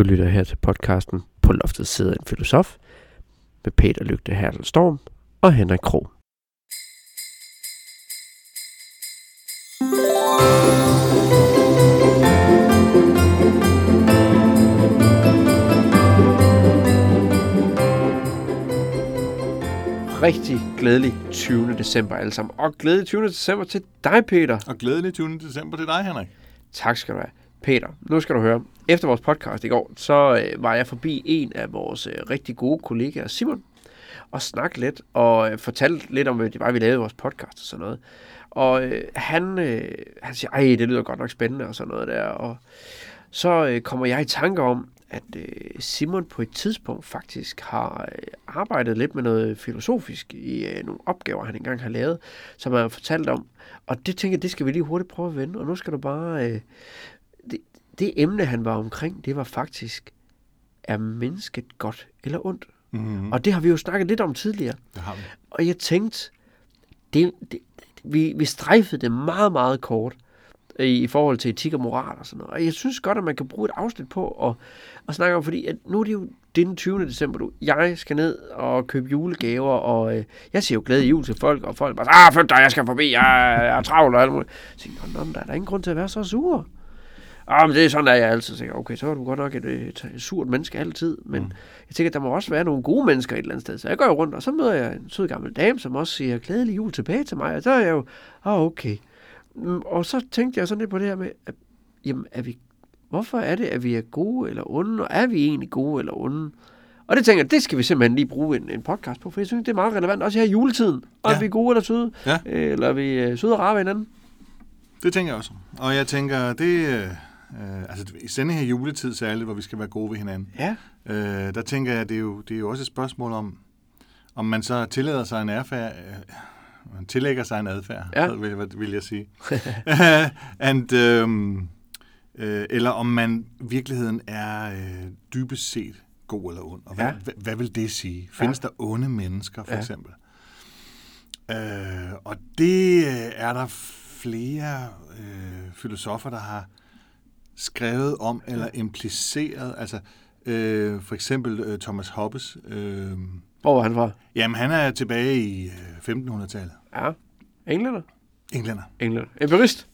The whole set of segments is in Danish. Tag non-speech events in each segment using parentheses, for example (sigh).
Du lytter her til podcasten På loftet sidder en filosof med Peter Lygte Hertel Storm og Henrik Krog. Rigtig glædelig 20. december alle sammen. Og glædelig 20. december til dig, Peter. Og glædelig 20. december til dig, Henrik. Tak skal du have. Peter, nu skal du høre. Efter vores podcast i går, så øh, var jeg forbi en af vores øh, rigtig gode kollegaer, Simon, og snakke lidt og øh, fortalte lidt om, hvad det var, vi lavede vores podcast og sådan noget. Og øh, han, øh, han siger, ej, det lyder godt nok spændende og sådan noget der. Og så øh, kommer jeg i tanke om, at øh, Simon på et tidspunkt faktisk har øh, arbejdet lidt med noget filosofisk i øh, nogle opgaver, han engang har lavet, som han har fortalt om. Og det tænker jeg, det skal vi lige hurtigt prøve at vende. Og nu skal du bare... Øh, det, emne, han var omkring, det var faktisk, er mennesket godt eller ondt? Mm-hmm. Og det har vi jo snakket lidt om tidligere. Det har vi. Og jeg tænkte, det, det, vi, vi strejfede det meget, meget kort i, i forhold til etik og moral og sådan noget. Og jeg synes godt, at man kan bruge et afsnit på at, at snakke om, fordi at nu er det jo den 20. december, du. Jeg skal ned og købe julegaver, og øh, jeg siger jo glæde jul til folk, og folk bare, ah, flyt dig, jeg skal forbi, jeg, jeg er travl og alt muligt. Så tænker jeg, nå, der er der ingen grund til at være så sur. Ah, men det er sådan, at jeg altid tænker, okay, så er du godt nok et, et, et surt menneske altid, men mm. jeg tænker, der må også være nogle gode mennesker et eller andet sted. Så jeg går jo rundt, og så møder jeg en sød gammel dame, som også siger glædelig jul tilbage til mig, og så er jeg jo, ah, okay. Mm, Og så tænkte jeg sådan lidt på det her med, at, jamen, er vi, hvorfor er det, at vi er gode eller onde, og er vi egentlig gode eller onde? Og det tænker jeg, det skal vi simpelthen lige bruge en, en podcast på, for jeg synes, det er meget relevant, også her i juletiden. Og Ja. er vi gode eller søde? Ja. Øh, Eller er vi øh, søde og rare ved hinanden? Det tænker jeg også. Og jeg tænker, det øh, øh, altså i denne her juletid særligt, hvor vi skal være gode ved hinanden, Ja. øh, der tænker jeg, det er, jo, det er jo også et spørgsmål om, om man så tillader sig en adfærd, øh, man tillægger sig en adfærd, Ja. vil, vil jeg sige. (laughs) And, øhm, øh, eller om man virkeligheden er øh, dybest set god eller ond. Og hvad, Ja. ja. hvad, hvad vil det sige? Findes der onde mennesker, for Ja. ja. eksempel? Øh, og det øh, er der flere øh, filosofer, der har skrevet om eller impliceret. Altså, øh, for eksempel øh, Thomas Hobbes. Øh, Hvor var han fra? jamen, han er tilbage i øh, 1500-tallet. Ja. Englænder? Englænder. Englænder. Empirist?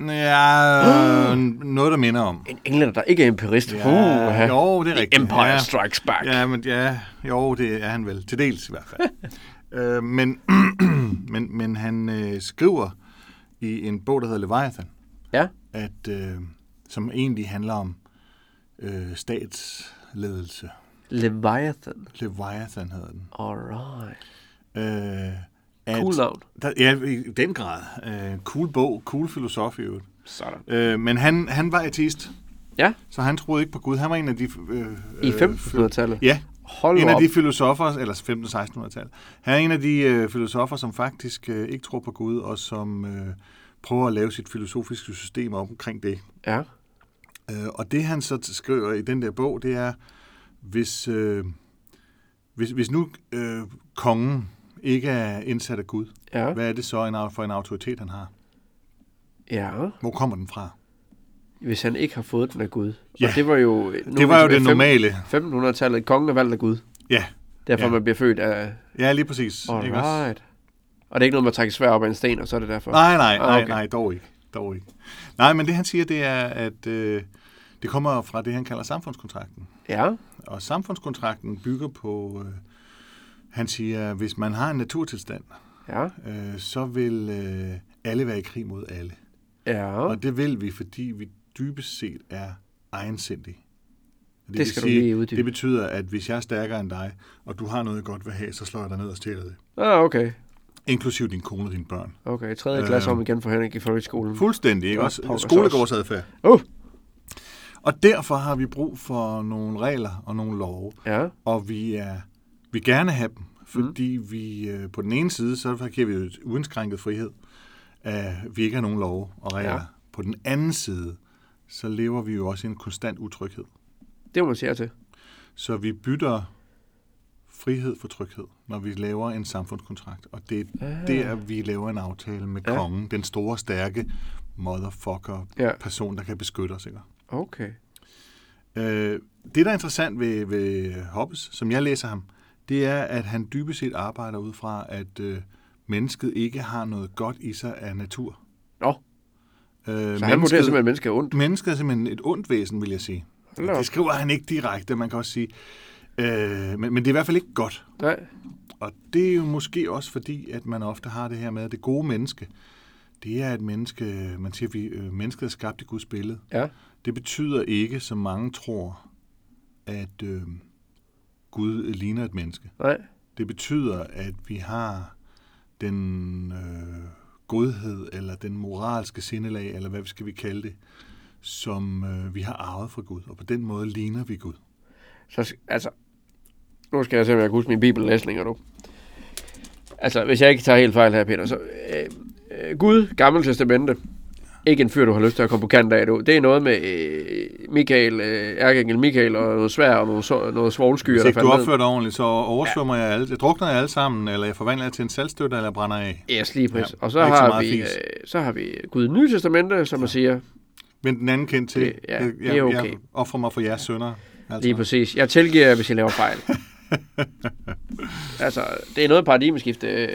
Ja, noget, der minder om. En englænder, der ikke er empirist. Ja, Uh, jo, det er rigtigt. Empire ja. Strikes Back. Ja, men ja, jo, det er han vel. Til dels i hvert fald. (laughs) øh, men, (clears throat) men, men han øh, skriver i en bog, der hedder Leviathan, Ja. at, øh, som egentlig handler om øh, statsledelse. Leviathan. Leviathan hedder den. Alright. Øh, at, Cool navn. Der, ja, i den grad. Øh, cool bog, cool filosof i øvrigt. Sådan. Øh, men han, han var ateist, Ja, så han troede ikke på Gud. Han var en af de... Øh, i øh, 1500-tallet. Ja, Hold en nu af op. de filosofer, eller 1500-1600-tallet. Han er en af de øh, filosofer, som faktisk øh, ikke tror på Gud, og som øh, prøver at lave sit filosofiske system op omkring det. Ja. Øh, og det han så skriver i den der bog, det er, hvis, øh, hvis, hvis nu øh, kongen ikke er indsat af Gud, Ja. hvad er det så en, for en autoritet, han har? Ja. Hvor kommer den fra? Hvis han ikke har fået den af Gud. Ja. Og det var jo... Nu det var jo det normale. 1500-tallet. Kongen er valgt af Gud. Ja, Derfor Ja. man bliver født af... ja lige præcis. Ikke også? Alright. Og det er ikke noget, man trækker svær op af en sten, og så er det derfor. Nej, nej, Ah, nej, okay. nej, dog ikke. Dog ikke. Nej, men det han siger, det er, at øh, det kommer fra det, han kalder samfundskontrakten. Ja. Og samfundskontrakten bygger på, øh, han siger, hvis man har en naturtilstand, Ja. øh, så vil øh, alle være i krig mod alle. Ja. Og det vil vi, fordi vi dybest set er egensindige. Det vil skal du lige uddybe. Det betyder, at hvis jeg er stærkere end dig, og du har noget jeg godt vil have, så slår jeg dig ned og stjæler det. Ah, okay. Inklusiv din kone og dine børn. Okay, tredje klasse Øh, om igen for Henrik i folkeskolen. Fuldstændig, ikke også? Skolegårdsadfærd. Uh. Og derfor har vi brug for nogle regler og nogle love, Ja. og vi er vi gerne have dem, fordi mm. vi øh, på den ene side, så giver vi jo et uindskrænket frihed, at vi ikke har nogen love og regler. Ja. På den anden side, så lever vi jo også i en konstant utryghed. Det må man sige til. Så vi bytter frihed for tryghed, når vi laver en samfundskontrakt. Og det er Ah. der, vi laver en aftale med Ja. kongen, den store, stærke motherfucker Ja. person, der kan beskytte os. Ikke? Okay. Øh, det, der er interessant ved, ved Hobbes, som jeg læser ham, det er, at han dybest set arbejder ud fra, at øh, mennesket ikke har noget godt i sig af natur. Nå, Øh, så han vurderer simpelthen, at mennesket er ondt. Mennesket er simpelthen et ondt væsen, vil jeg sige. Op. Det skriver han ikke direkte, man kan også sige. Øh, men, men det er i hvert fald ikke godt. Nej, Og det er jo måske også fordi, at man ofte har det her med, at det gode menneske, det er et menneske, man siger, at vi, øh, mennesket er skabt i Guds billede. ja. Det betyder ikke, som mange tror, at øh, Gud ligner et menneske. Nej, Det betyder, at vi har den øh, godhed, eller den moralske sindelag, eller hvad skal vi kalde det, som øh, vi har arvet fra Gud. Og på den måde ligner vi Gud. så altså, nu skal jeg se, om jeg kan huske min bibellæsninger nu. Altså, hvis jeg ikke tager helt fejl her, Peter, så øh, øh, Gud, Gamle Testamente, ikke en fyr, du har lyst til at komme på kant af, du. Det er noget med øh, Michael, øh, Ærkeengel Michael og noget svær og noget, så, noget svovlskyer, Hvis ikke du opfører dig ordentligt, så oversvømmer jeg alle. Jeg drukner jer alle sammen, eller jeg forvandler jer til en saltstøtte, eller jeg brænder af. Yes, lige præcis. Ja, Ja, og så har, vi, øh, så har vi Gud i Nye Testamente, som man siger, Men den anden kendt til, Det- ja, jeg, det er jeg, okay. jeg offrer mig for jeres sønner. Altså. lige præcis. Jeg tilgiver jer, hvis jeg laver fejl. (laughs) (laughs) altså, det er noget paradigmeskift, øh,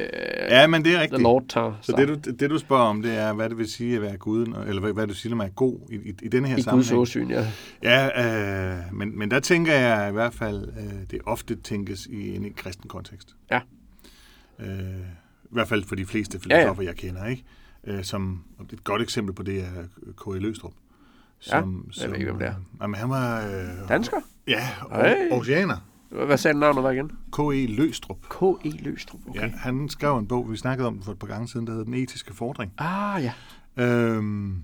Ja, men det er The rigtigt. Lord tager. Så det du, det, du spørger om, det er, hvad det vil sige at være Gud, eller hvad, hvad du siger, man er god i, i, i denne her i Guds sammenhæng. åsyn, ja. Ja, øh, men, men der tænker jeg i hvert fald, øh, det ofte tænkes i en kristen kontekst. Ja. Øh, I hvert fald for de fleste Ja, ja. filosofer, jeg kender, ikke? Øh, som, et godt eksempel på det er K.E. Løstrup. Ja, jeg ved ikke, hvem det er. Jamen, han var... Øh, Dansker? Ja, og, oceaner. Hvad sagde navnet var igen? K.E. Løstrup. K.E. Løstrup, okay. Ja, han skrev en bog, vi snakkede om den for et par gange siden, der hedder Den etiske fordring. Ah, ja. Øhm,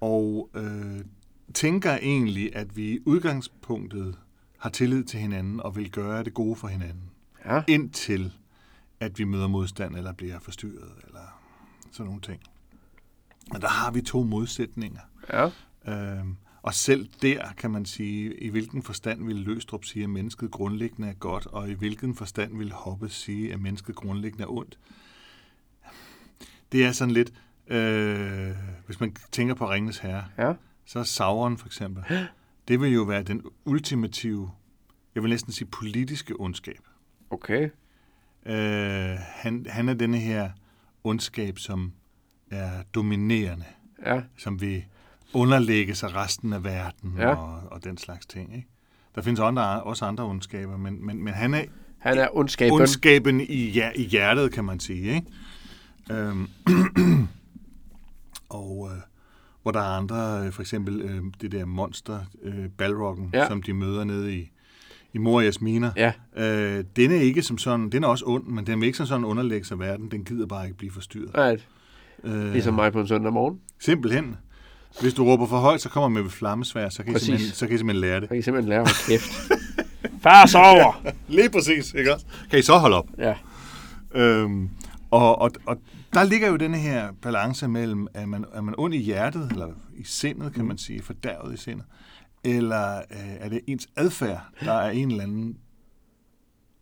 og øh, tænker egentlig, at vi i udgangspunktet har tillid til hinanden og vil gøre det gode for hinanden, Ja, indtil at vi møder modstand eller bliver forstyrret eller sådan nogle ting. Og der har vi to modsætninger. ja. Øhm, og selv der kan man sige, i hvilken forstand vil Løstrup sige, at mennesket grundlæggende er godt, og i hvilken forstand vil Hoppe sige, at mennesket grundlæggende er ondt. Det er sådan lidt, øh, hvis man tænker på Ringens Herre, Ja, så er Sauron for eksempel, (gasps) det vil jo være den ultimative, jeg vil næsten sige politiske ondskab. okay. Øh, han, han er denne her ondskab, som er dominerende, Ja, som vil underlægge sig resten af verden Ja. og, og den slags ting. Ikke? Der findes andre, også andre ondskaber, men, men, men han er han er ondskaben. ondskaben i, hjer- i hjertet, kan man sige. Ikke? Øhm, (clears throat) og øh, hvor der er andre, øh, for eksempel øh, det der monster, øh, Balroggen, Ja. ja. som de møder nede i, i Morias miner. Ja, Øh, den er ikke som sådan, den er også ond, men den vil ikke som sådan underlægge sig verden. Den gider bare ikke blive forstyrret. right. Øh, Ligesom mig på en søndag morgen. Simpelthen. Hvis du råber for højt, så kommer man med flammesvær, så kan, I Præcis. simpelthen, så kan I simpelthen lære det. Jeg kan simpelthen lære mig kæft. (laughs) Far sover! (laughs) Lige præcis, ikke også? Kan I så holde op? Ja, Øhm, og, og, og der ligger jo denne her balance mellem, er man, er man ond i hjertet, eller i sindet, kan man sige, fordærvet i sindet, eller øh, er det ens adfærd, der er en eller anden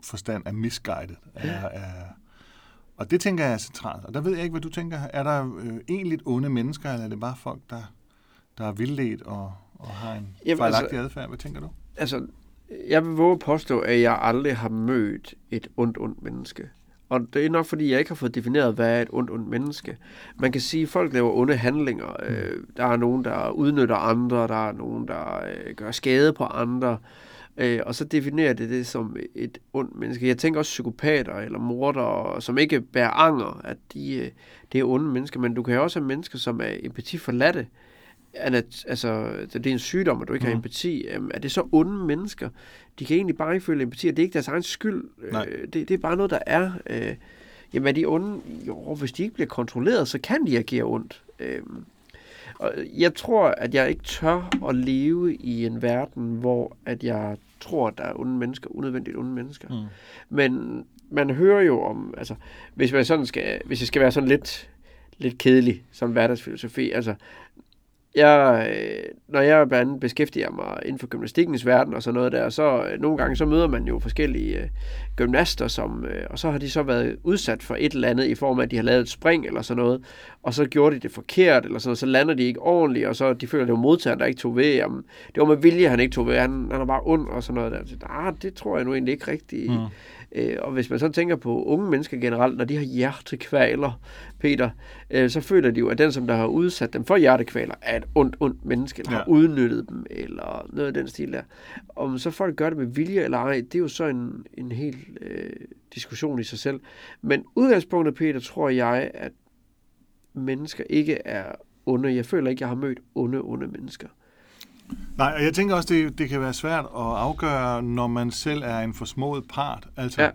forstand er misguided. Er, er, og det tænker jeg er centralt. Og der ved jeg ikke, hvad du tænker. Er der øh, egentlig onde mennesker, eller er det bare folk, der, der er vildledt og, og har en Jamen, fejlagtig altså- adfærd? Hvad tænker du? altså, jeg vil våge at påstå, at jeg aldrig har mødt et ondt, ondt menneske. Og det er nok, fordi jeg ikke har fået defineret, hvad er et ondt, ondt menneske. Man kan sige, at folk laver onde handlinger. Øh, der er nogen, der udnytter andre, der er nogen, der øh, gør skade på andre. Øh, og så definerer det det som et ondt menneske. Jeg tænker også psykopater eller mordere, som ikke bærer anger, at de, øh, det er onde mennesker. Men du kan jo også have mennesker, som er empatiforladte. Anat- altså, det er en sygdom, at du ikke har Mhm. empati. Øhm, Er det så onde mennesker? De kan egentlig bare ikke føle empati, og det er ikke deres egen skyld. Nej. Øh, Det, det er bare noget, der er. Øh, Jamen er de onde? Jo, hvis de ikke bliver kontrolleret, så kan de agere ondt. Øhm, og jeg tror, at jeg ikke tør at leve i en verden, hvor at jeg tror, at der er onde mennesker, unødvendigt onde mennesker. Mm. Men man hører jo om, altså, hvis man sådan skal, hvis jeg skal være sådan lidt, lidt kedelig som hverdagsfilosofi, altså, jeg, øh, når jeg blandt andet beskæftiger mig inden for gymnastikkens verden og sådan noget der, så øh, nogle gange så møder man jo forskellige øh, gymnaster, som, øh, og så har de så været udsat for et eller andet i form af, at de har lavet et spring eller sådan noget, og så gjorde de det forkert, eller sådan noget, så lander de ikke ordentligt, og så de føler, at det var modtageren, der ikke tog ved. Jamen, det var med vilje, han ikke tog ved. Han, han er bare ond og sådan noget der. Så, ah, det tror jeg nu egentlig ikke rigtigt. Mm. Øh, og hvis man så tænker på unge mennesker generelt, når de har hjertekvaler, Peter, øh, så føler de jo, at den, som der har udsat dem for hjertekvaler, er et ondt, ondt menneske, eller ja. har udnyttet dem, eller noget af den stil der. Om så folk gør det med vilje eller ej, det er jo så en, en helt øh, diskussion i sig selv. Men udgangspunktet, Peter, tror jeg, at mennesker ikke er onde. Jeg føler ikke, jeg har mødt onde, onde mennesker. Nej, og jeg tænker også, det, det kan være svært at afgøre, når man selv er en forsmået part. Altså,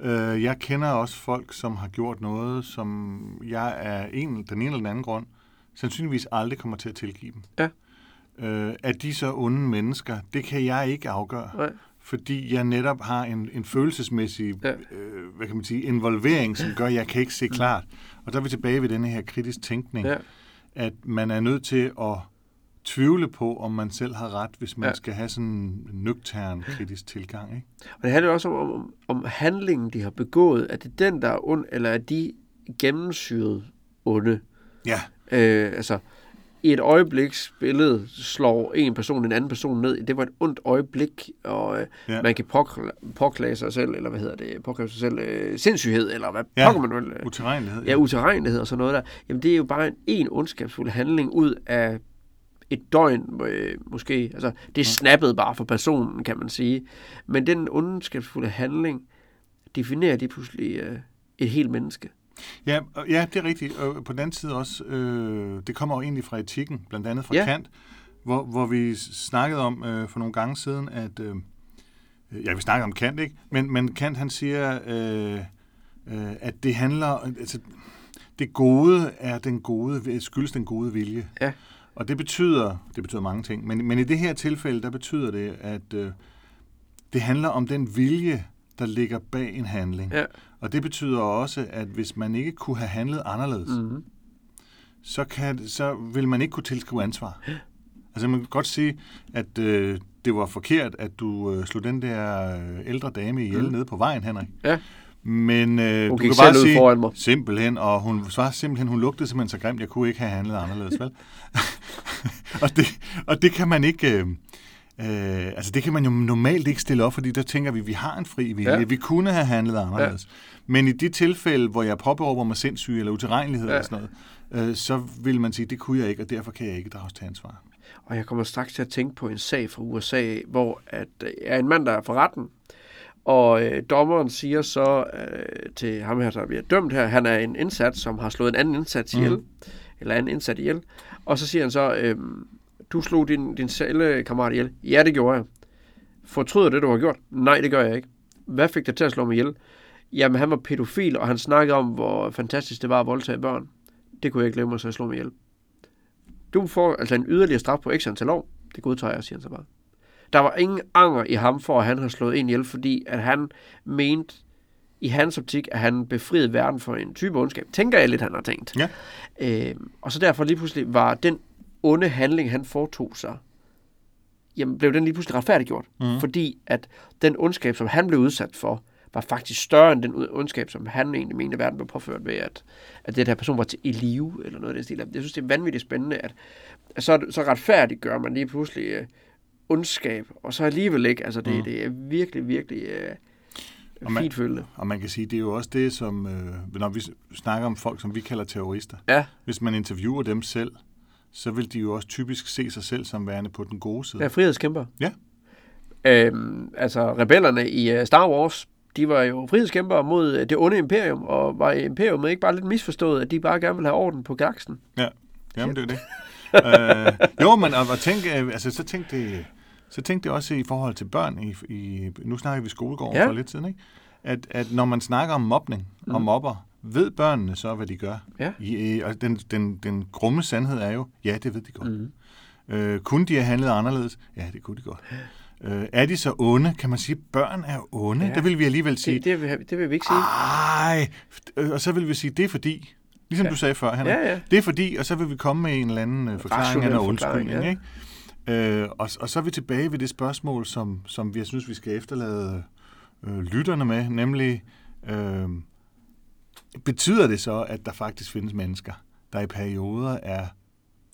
ja. øh, jeg kender også folk, som har gjort noget, som jeg er en, den ene eller den anden grund, sandsynligvis aldrig kommer til at tilgive dem. Ja. Øh, er de så onde mennesker? Det kan jeg ikke afgøre. Nej. Fordi jeg netop har en, en følelsesmæssig ja. øh, hvad kan man sige, involvering, som gør, at jeg kan ikke se klart. Og der er vi tilbage ved denne her kritisk tænkning, ja. at man er nødt til at tvivle på, om man selv har ret, hvis man ja. skal have sådan en nøgtern kritisk tilgang. Ikke? Og det handler også om, om, om handlingen, de har begået. Er det den, der er ond, eller er de gennemsyret onde? Ja. Øh, altså, i et øjebliks billede slår en person en anden person ned. Det var et ondt øjeblik, og øh, ja. man kan påklage sig selv, eller hvad hedder det, påklage sig selv øh, sindssyghed, eller hvad ja. påklage man vel? Uterrenlighed. Ja, ja uterrenlighed og sådan noget der. Jamen, det er jo bare en, en ondskabsfuld handling ud af et døgn øh, måske. Altså, det er snappet bare for personen, kan man sige. Men den ondskabsfulde handling definerer de pludselig øh, et helt menneske. Ja, ja, det er rigtigt. Og på den anden side også, øh, det kommer jo egentlig fra etikken, blandt andet fra ja. Kant, hvor, hvor vi snakkede om øh, for nogle gange siden, at, øh, ja, vi snakker om Kant, ikke? Men, men Kant han siger, øh, øh, at det handler, altså, det gode er den gode, skyldes den gode vilje. Ja. Og det betyder, det betyder mange ting, men, men i det her tilfælde, der betyder det, at øh, det handler om den vilje, der ligger bag en handling. Ja. Og det betyder også, at hvis man ikke kunne have handlet anderledes, mm-hmm. så, kan, så vil man ikke kunne tilskrive ansvar. Altså man kan godt sige, at øh, det var forkert, at du øh, slog den der øh, ældre dame ihjel mm. nede på vejen, Henrik. Ja. Men øh, du kan bare sige, foran mig. simpelthen, og hun svarede simpelthen, hun lugtede simpelthen så grimt, jeg kunne ikke have handlet anderledes, vel? (laughs) (laughs) og, det, og det kan man ikke... Øh, Øh, altså det kan man jo normalt ikke stille op, fordi der tænker vi, vi har en fri vilje. Ja. Vi kunne have handlet anderledes. Ja. Men i de tilfælde, hvor jeg påberåber mig sindssyg eller utilregnelighed ja. eller sådan noget, øh, så vil man sige, det kunne jeg ikke, og derfor kan jeg ikke drages til ansvar. Og jeg kommer straks til at tænke på en sag fra USA, hvor at, øh, er en mand, der er for retten, og øh, dommeren siger så øh, til ham her, der bliver dømt her, han er en indsat, som har slået en anden indsat ihjel, mm. eller anden indsat ihjel. Og så siger han så, øh, du slog din, din cellekammerat ihjel. Ja, det gjorde jeg. Fortryder det, du har gjort? Nej, det gør jeg ikke. Hvad fik dig til at slå mig ihjel? Jamen, han var pædofil, og han snakkede om, hvor fantastisk det var at voldtage børn. Det kunne jeg ikke glemme, så jeg slog mig ihjel. Du får altså en yderligere straf på x antal år. Det godtager jeg, siger han så bare. Der var ingen anger i ham for, at han har slået en ihjel, fordi at han mente, i hans optik, at han befriede verden for en type ondskab. Tænker jeg lidt, han har tænkt. Ja. Øh, og så derfor lige pludselig var den onde handling, han foretog sig, jamen blev den lige pludselig retfærdiggjort. Mm. Fordi at den ondskab, som han blev udsat for, var faktisk større end den ondskab, som han egentlig mente, at verden blev påført ved, at, at det her person var til i live, eller noget af det stil. Jeg synes, det er vanvittigt spændende, at, at så, så retfærdiggør man lige pludselig uh, ondskab, og så alligevel ikke. Altså, det, mm. det er virkelig, virkelig uh, og man, fint følende. Og man kan sige, det er jo også det, som, øh, når vi snakker om folk, som vi kalder terrorister. Ja. Hvis man interviewer dem selv, så vil de jo også typisk se sig selv som værende på den gode side. Ja, frihedskæmper. Ja. Øhm, altså, rebellerne i uh, Star Wars, de var jo frihedskæmper mod uh, det onde imperium, og var imperium ikke bare lidt misforstået, at de bare gerne ville have orden på galaksen? Ja, jamen det er det. øh, jo, men at, at tænke, øh, altså, så tænkte det, så tænkte det også i forhold til børn, i, i, nu snakker vi skolegården ja. for lidt siden, ikke? At, at når man snakker om mobning mm. og mobber, ved børnene så, hvad de gør? Ja. I, og den, den, den grumme sandhed er jo, ja, det ved de godt. Mm. Øh, kunne de have handlet anderledes? Ja, det kunne de godt. Øh, er de så onde? Kan man sige, at børn er onde? Ja. Det vil vi alligevel sige. Det, det, vil, det vil vi ikke sige. Ej, og så vil vi sige, det er fordi, Ligesom Ja. du sagde før, Henrik. Ja, ja. Det er fordi, og så vil vi komme med en eller anden øh, forklaring eller undskyldning. ja. Ikke? Øh, og, og så er vi tilbage ved det spørgsmål, som, som jeg synes, vi skal efterlade øh, lytterne med, nemlig, øh, betyder det så, at der faktisk findes mennesker, der i perioder er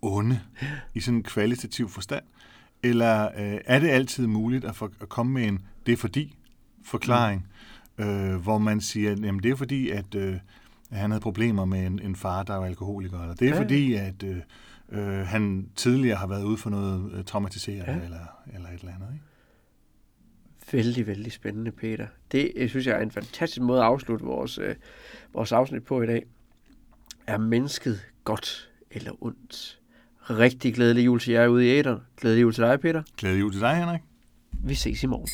onde i sådan en kvalitativ forstand? Eller øh, er det altid muligt at, for, at komme med en det er fordi forklaring, øh, hvor man siger, at det er fordi, at øh, han havde problemer med en, en far, der var alkoholiker, eller det er Ja. fordi, at øh, øh, han tidligere har været ude for noget øh, traumatiserende, ja. eller, eller et eller andet. Ikke? Vældig, vældig spændende, Peter. Det øh, synes jeg er en fantastisk måde at afslutte vores, øh, vores afsnit på i dag. Er mennesket godt eller ondt? Rigtig glædelig jul til jer ude i æderen. Glædelig jul til dig, Peter. Glæde jul til dig, Henrik. Vi ses i morgen.